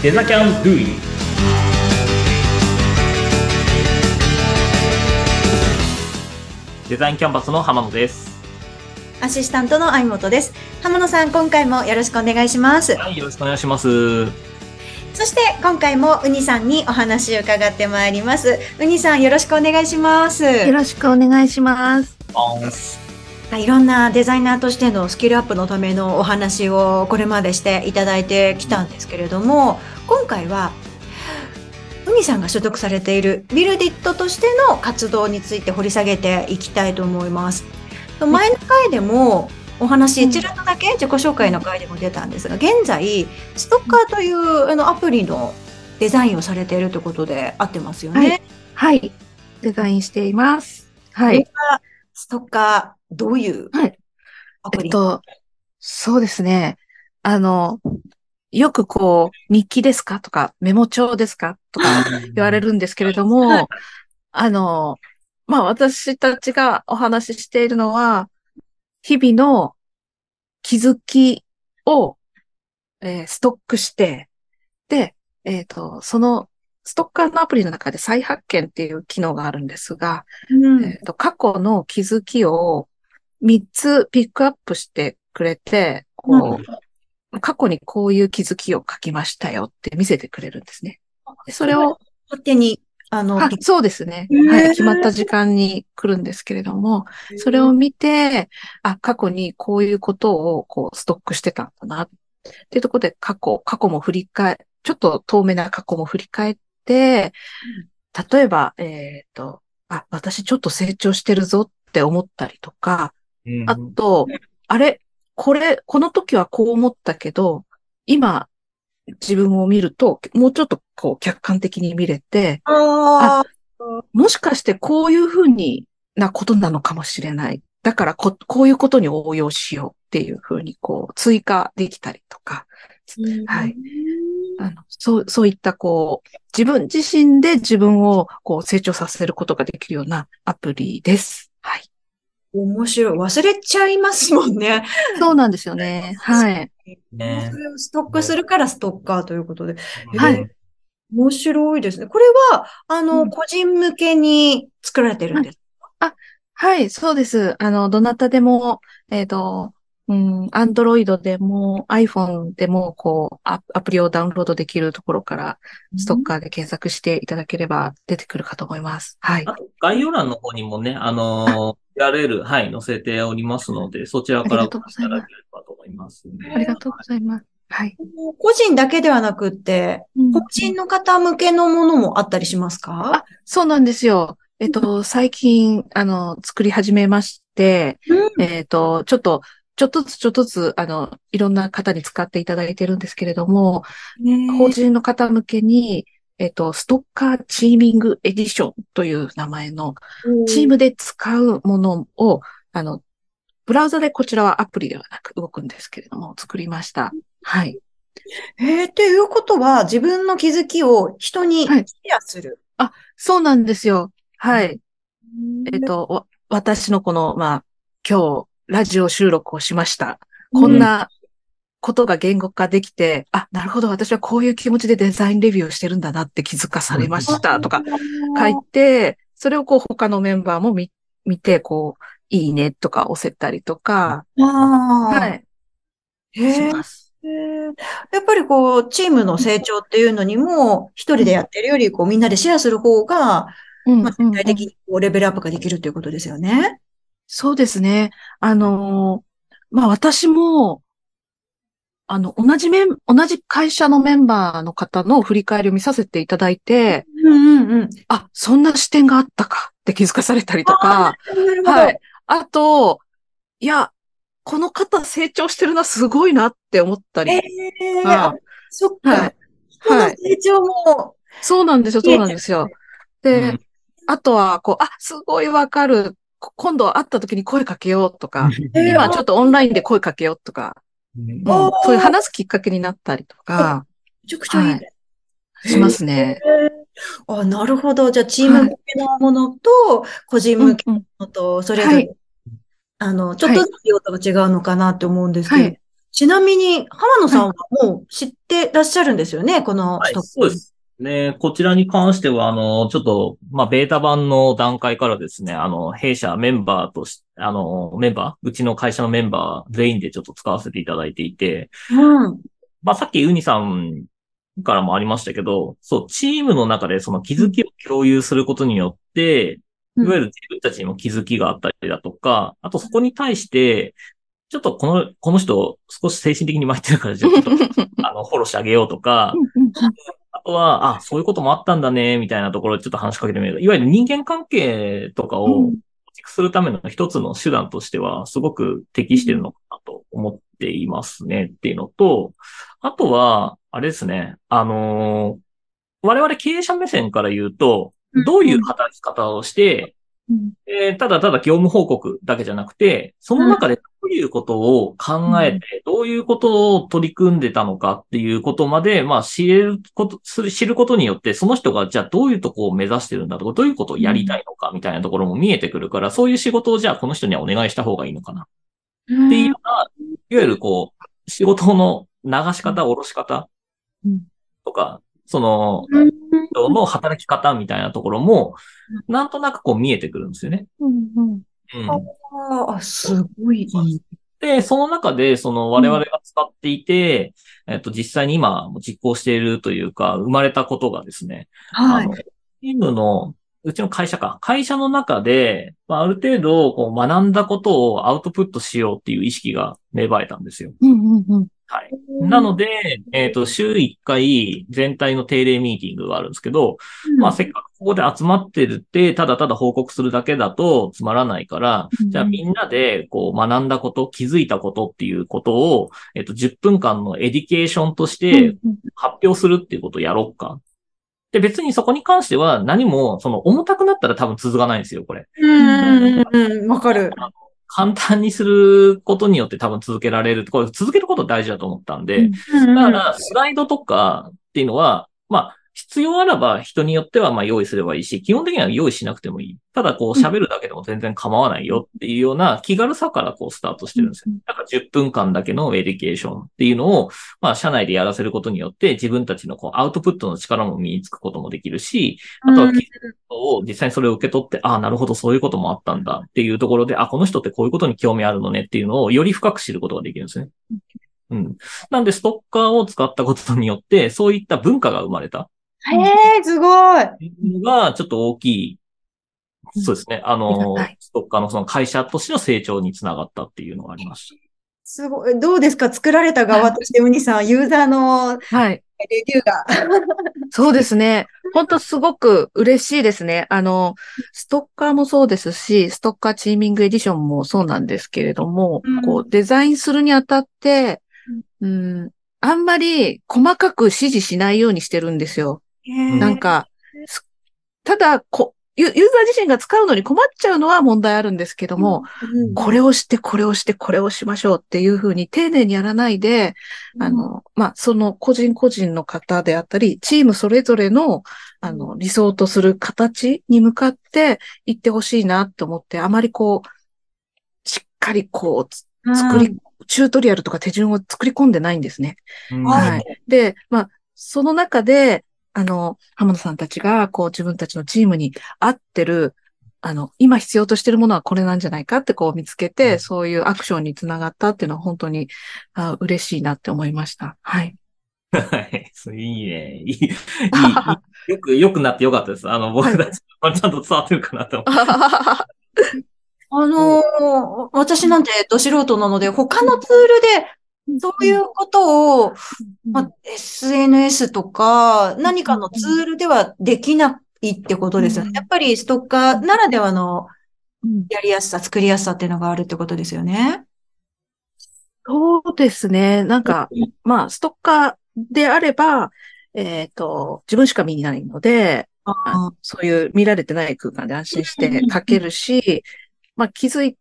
デザキャンドゥイデザインキャンバスの浜野です。アシスタントの相本です。浜野さん、今回もよろしくお願いします。はい、よろしくお願いします。そして、今回もウニさんにお話を伺ってまいります。ウニさん、よろしくお願いします。よろしくお願いします。いろんなデザイナーとしてのスキルアップのためのお話をこれまでしていただいてきたんですけれども、今回は、ウニさんが所属されているビルディットとしての活動について掘り下げていきたいと思います。前の回でもお話、ちらっとだけ自己紹介の回でも出たんですが、現在、ストッカーというあのアプリのデザインをされているということで合ってますよね。はいはい。デザインしています。はい。ストッカー、どういうはいアプリ、えっと、そうですね。あの、よくこう、日記ですか？とか、メモ帳ですか？とか言われるんですけれども、はい。あの、まあ私たちがお話ししているのは、日々の気づきを、えーストックして、で、えっ、と、そのストッカーのアプリの中で再発見っていう機能があるんですが、うん。えっと、過去の気づきを3つピックアップしてくれて、こう、過去にこういう気づきを書きましたよって見せてくれるんですね。でそれを、勝手に、あの、あそうですね。へーはい。決まった時間に来るんですけれども、それを見て、あ、過去にこういうことをこうストックしてたんだな。っていうところで過去、過去も振り返、ちょっと遠目な過去も振り返って、例えば、えっ、と、あ、私ちょっと成長してるぞって思ったりとか、あと、あれ、これ、この時はこう思ったけど、今、自分を見ると、もうちょっとこう客観的に見れて、あもしかしてこういうふうになことなのかもしれない。だからこ、こういうことに応用しようっていうふうにこう追加できたりとか、はい。あの、そう、そういったこう、自分自身で自分をこう成長させることができるようなアプリです。はい。面白い。忘れちゃいますもんね。そうなんですよね。はい。ねそれをストックするからストッカーということで。はい面白いですね。これは、あの、うん個人向けに作られてるんです。はい、そうです。あの、どなたでも、えっ、と、うん、アンドロイドでも iPhone でも、こうア、アプリをダウンロードできるところから、ストッカーで検索していただければ出てくるかと思います。はい。あと、概要欄の方にもね、あのー、URL、はい、載せておりますので、そちらからありがとうございますいただければと思いますね。ありがとうございます。はい。個人だけではなくって、個人の方向けのものもあったりしますか？あ、そうなんですよ。えっと、最近、あの、作り始めまして、うんえっと、ちょっと、ちょっとずつちょっとずつ、あの、いろんな方に使っていただいてるんですけれども、法人の方向けに、えっと、ストッカーチーミングエディションという名前のチームで使うものを、あの、ブラウザでこちらはアプリではなく動くんですけれども、作りました。はい。えー、っていうことは、自分の気づきを人にシはいェアする。そうなんですよ。はい。えっと、わ私のこの、まあ、今日、ラジオ収録をしました。こんなことが言語化できて、あ、なるほど、私はこういう気持ちでデザインレビューをしてるんだなって気づかされましたとか書いて、それをこう他のメンバーも見見て、こう、いいねとか押せたりとか、ああ。はい、します。やっぱりこう、チームの成長っていうのにも、一人でやってるより、こう、みんなでシェアする方が、うんまあ、全体的にこうレベルアップができるということですよね。そうですね。あのーまあ私も、あの、同じメン、同じ会社のメンバーの方の振り返りを見させていただいて、うんうんうん。あ、そんな視点があったかって気づかされたりとか。はい。あと、いや、この方成長してるな、すごいなって思ったり。ええああそっか。はい。成長も、そうなんですよ、そうなんですよ。で、うんあとは、こう、あ、すごいわかる。こ今度会った時に声かけようとか、えー今ちょっとオンラインで声かけようとか、うそういう話すきっかけになったりとか、めちゃくちゃいいね。しますね。あ、なるほど。じゃあ、チーム向けのものと、個人向けのものと、それぞれ、はい。あの、ちょっとずつ用途が違うのかなって思うんですけど、はい。ちなみに、浜野さんはもう知ってらっしゃるんですよね、この。そうです。ね、こちらに関しては、あの、ちょっと、まあ、ベータ版の段階からですね、あの、弊社メンバーとし、あの、メンバー、うちの会社のメンバー全員でちょっと使わせていただいていて、うん。まあ、さっきウニさんからもありましたけど、そう、チームの中でその気づきを共有することによって、いわゆる自分たちにも気づきがあったりだとか、あとそこに対して、ちょっとこの、この人少し精神的に参ってるから、ちょっと、あの、フォローしてあげようとか、は、あ、そういうこともあったんだね、みたいなところでちょっと話しかけてみる。いわゆる人間関係とかを構築するための一つの手段としては、すごく適してるのかなと思っていますねっていうのと、あとは、あれですね、あのー我々経営者目線から言うと、どういう働き方をして、うん。えーただただ業務報告だけじゃなくて、その中でどういうことを考えて、どういうことを取り組んでたのかっていうことまで、まあ知れること、知ることによって、その人がじゃあどういうとこを目指してるんだとか、どういうことをやりたいのかみたいなところも見えてくるから、そういう仕事をじゃあこの人にはお願いした方がいいのかな。っていうような、いわゆるこう、仕事の流し方、下ろし方うんとか、その、うん。人の働き方みたいなところも、なんとなくこう見えてくるんですよね。うんああ、すごいいい。で、その中で、その我々が使っていて、えっと、実際に今実行しているというか、生まれたことがですね、はいあの、。チームの、うちの会社か、会社の中で、まあ、ある程度、こう、学んだことをアウトプットしようっていう意識が芽生えたんですよ。うんうんうんはい。なので、えっと、週1回全体の定例ミーティングがあるんですけど、まあ、せっかくここで集まってるって、ただただ報告するだけだとつまらないから、うんじゃあみんなで、こう、学んだこと、気づいたことっていうことを、えっと、10分間の education として発表するっていうことをやろうか。で、別にそこに関しては何も、その、重たくなったら多分続かないんですよ、これ。うん、うん、わかる。簡単にすることによって多分続けられる。これ続けること大事だと思ったんで、うん。だから、スライドとかっていうのは、まあ、必要あらば人によってはまあ用意すればいいし、基本的には用意しなくてもいい。ただこう喋るだけでも全然構わないよっていうような気軽さからこうスタートしてるんですよ。だから10分間だけの education っていうのを、まあ社内でやらせることによって自分たちのこうアウトプットの力も身につくこともできるし、あとは気づを実際にそれを受け取って、ああ、なるほどそういうこともあったんだっていうところで、あ、この人ってこういうことに興味あるのねっていうのをより深く知ることができるんですね。うん。なんで、ストッカーを使ったことによって、そういった文化が生まれたへえ、すごい。っていうのが、ちょっと大きい、うんそうですね。あのストッカーのその会社としての成長につながったっていうのがありましすごい。どうですか？作られた側として、ウニさん、ユーザーのはい。レビューが。そうですね。本当すごく嬉しいですね。あの、ストッカーもそうですし、ストッカーチーミングエディションもそうなんですけれども、うんこう、デザインするにあたって、うん、あんまり細かく指示しないようにしてるんですよ。んなんか、すただこ、ユユーザー自身が使うのに困っちゃうのは問題あるんですけども、うん、これをして、これをして、これをしましょうっていうふうに丁寧にやらないで、あの、まあ、その個人個人の方であったり、チームそれぞれの、あの、理想とする形に向かっていってほしいなと思って、あまりこう、しっかりこう、作り、チュートリアルとか手順を作り込んでないんですね。はい。で、まあ、その中で、あの、浜田さんたちが、こう、自分たちのチームに合ってる、あの、今必要としてるものはこれなんじゃないかってこう見つけて、そういうアクションにつながったっていうのは本当にあ嬉しいなって思いました。はい。はい。そういいね。いい、いい、いいよく、よくなってよかったです。あの、僕たち、まあちゃんと伝わってるかなと思って。あのー私なんてど素人なので、他のツールでそういうことを、まあ、SNS とか何かのツールではできないってことですよね。う。ん。やっぱりストッカーならではのうん。やりやすさ、作りやすさっていうのがあるってことですよね。そうですね。なんか、まあ、ストッカーであれば、えっ、と、自分しか見ないので、あそういう見られてない空間で安心して書けるし、まあ気づい、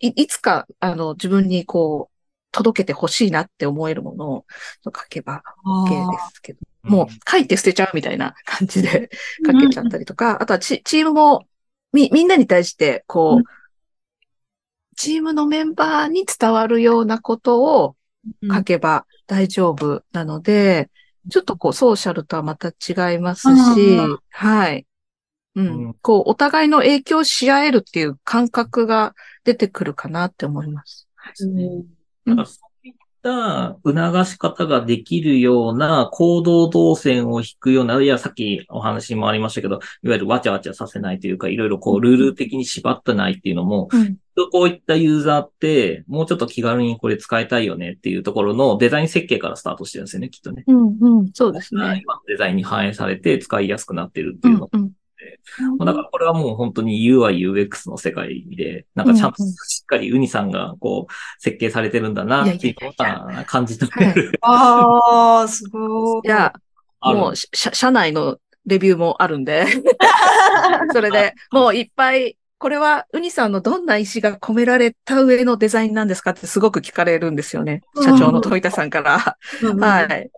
いいつか、あの、自分にこう、届けてほしいなって思えるものを書けば OK ですけど、もう書いて捨てちゃうみたいな感じで書けちゃったりとか、あとはチチームも、み、みんなに対して、こう、うん。チームのメンバーに伝わるようなことを、書けば大丈夫なので、ちょっとこう、ソーシャルとはまた違いますしはい。ううん。ん。こう、お互いの影響し合えるっていう感覚が出てくるかなって思います。うんだからそういった促し方ができるような行動動線を引くような、いや、さっきお話もありましたけど、いわゆるわちゃわちゃさせないというか、いろいろこう、ルール的に縛ってないっていうのも、うん。こういったユーザーって、もうちょっと気軽にこれ使いたいよねっていうところのデザイン設計からスタートしてるんですよね、きっとね。うん、うん。そうですね。今のデザインに反映されて使いやすくなってるっていうの。、うんうん。まあだからこれはもう本当に UI、UX の世界で、なんかちゃんとうんうん。しっかりウニさんがこう設計されてるんだなっていうのが感じ取れる。ああ、すごい。いや、もう、し社社内のレビューもあるんで、それで、もういっぱい、これはウニさんのどんな意思が込められた上のデザインなんですかってすごく聞かれるんですよね。社長の富田さんから。うんはい。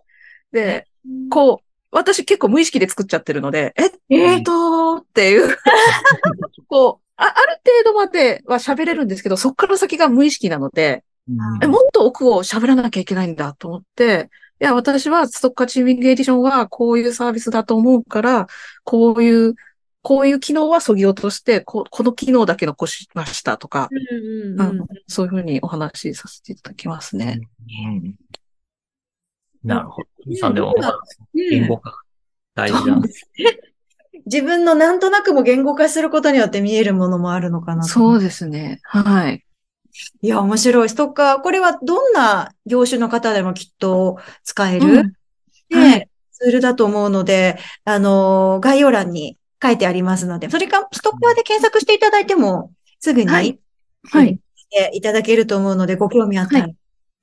で、こう、私結構無意識で作っちゃってるので、え、えー。とーっていう、こう、あある程度までは喋れるんですけど、そこから先が無意識なので、うん。え、もっと奥を喋らなきゃいけないんだと思って、いや、私はストッカーチーミングエディションはこういうサービスだと思うから、こういう、こういう機能は削ぎ落として、ここの機能だけ残しましたとか、うんうんうんそういうふうにお話しさせていただきますね。うんなるほど。さんでも、言語化大事なんです。自分のなんとなくも言語化することによって見えるものもあるのかなと。そうですね。はい。いや、面白い。ストッカー、これはどんな業種の方でもきっと使える、うんで、はいツールだと思うので、あのー、概要欄に書いてありますので、それか、ストッカーで検索していただいても、すぐに、はいはい。いただけると思うので、ご興味あったら、は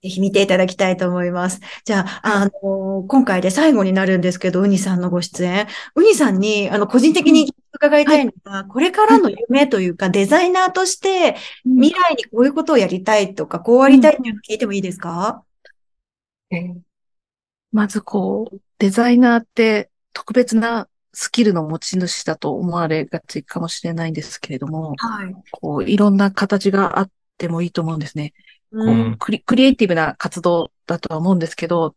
ぜひ見ていただきたいと思います。じゃあ、あのー今回で最後になるんですけど、ウニさんのご出演。ウニさんに、あの、個人的に伺いたいのが、これからの夢というか、デザイナーとして、未来にこういうことをやりたいとか、こうありたいっていうのを聞いてもいいですか、えーまずこう、デザイナーって特別なスキルの持ち主だと思われがちかもしれないんですけれども、はい。こう、いろんな形があってもいいと思うんですね。クリクリエイティブな活動だとは思うんですけど、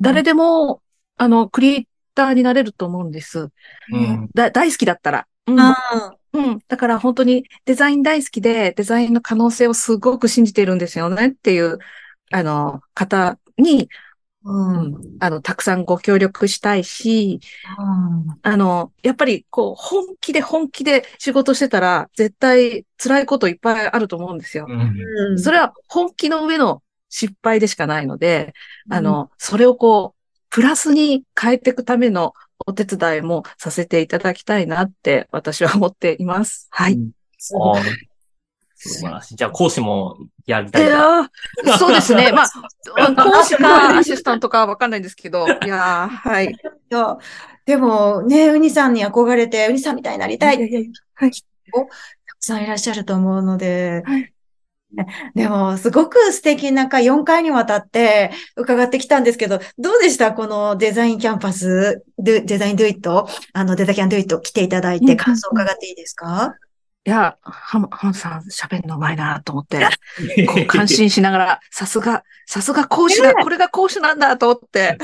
誰ででも、あの、クリエイターになれると思うんです。うんだ大好きだったら。うんあうん。だから本当にデザイン大好きで、デザインの可能性をすごく信じているんですよねっていう、あの、方に、ーうん。うんあの、たくさんご協力したいし、あの、やっぱりこう、本気で本気で仕事してたら、絶対辛いこといっぱいあると思うんですよ。うんうんそれは本気の上の失敗でしかないので、あ、の、それをこう、プラスに変えていくためのお手伝いもさせていただきたいなって私は思っています。はい。素晴らしい。じゃあ、講師もやりたいいな。やーそうですね。まあ、講師かアシスタントかわかんないんですけど、いやーはい。いやでもね、ウニさんに憧れて、ウニさんみたいになりたいっていやいやはい。たくさんいらっしゃると思うので、はいでも、すごく素敵な回、4回にわたって伺ってきたんですけど、どうでした？このデザインキャンパス、デデザインドゥイット、あの、デザキャンドゥイット来ていただいて、うん感想を伺っていいですか？いや、ハム、ハムさん喋るのうまいなと思って、こう感心しながら、さすが、さすが講師だ、これが講師なんだと思って、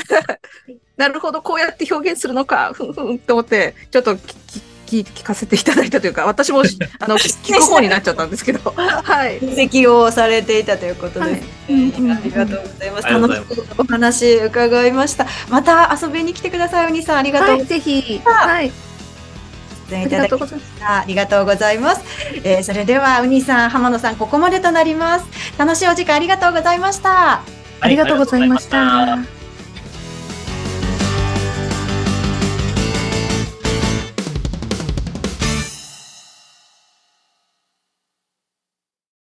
なるほど、こうやって表現するのか、ふんふんと思って、ちょっと聞聞聞かせていただいたというか、私も、あの、聞く方になっちゃったんですけど、はい。分析をされていたということです。はいうんありがとうございます。楽しいお話伺いました。また遊びに来てください、ウニさん。ありがとうごはい、ぜひ、はい。出演ありいただきましがとうございます。た。ありがとうございます。えーそれでは、ウニさん、浜野さん、ここまでとなります。楽しいお時間ありがとうございました。ありがとうございました。